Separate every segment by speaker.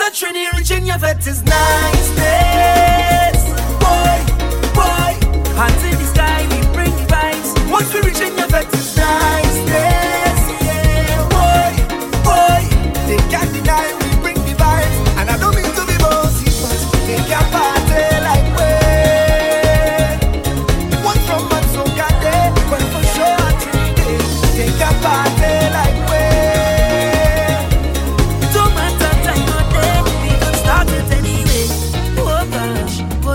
Speaker 1: So rich reaching your vet is nice
Speaker 2: babe.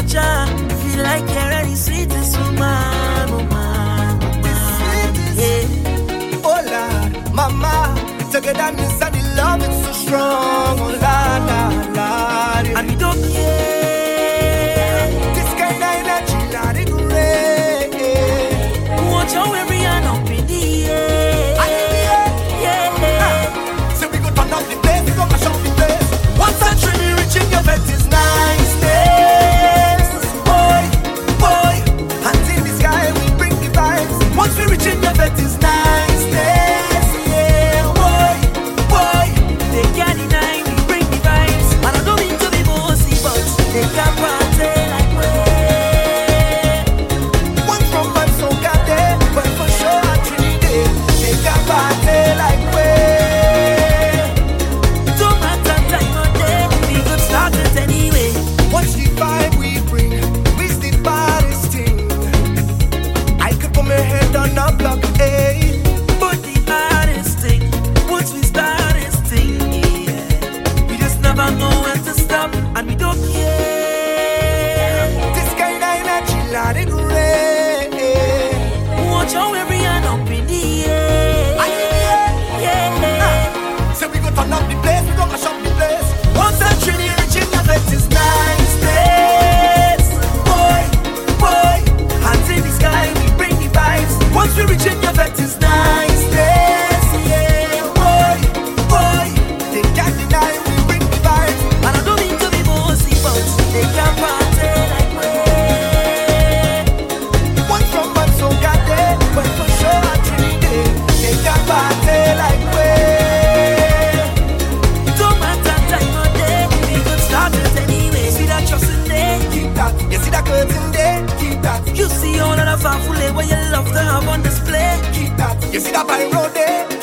Speaker 2: culture. Feel like you're any sweetest woman, woman, oh, woman. Oh, yeah.
Speaker 1: Oh Lord, Mama, together me and the love is so strong.
Speaker 2: Preaching the
Speaker 1: vet is
Speaker 2: faithful you love to have on display.
Speaker 1: Keep that. You see that by road there.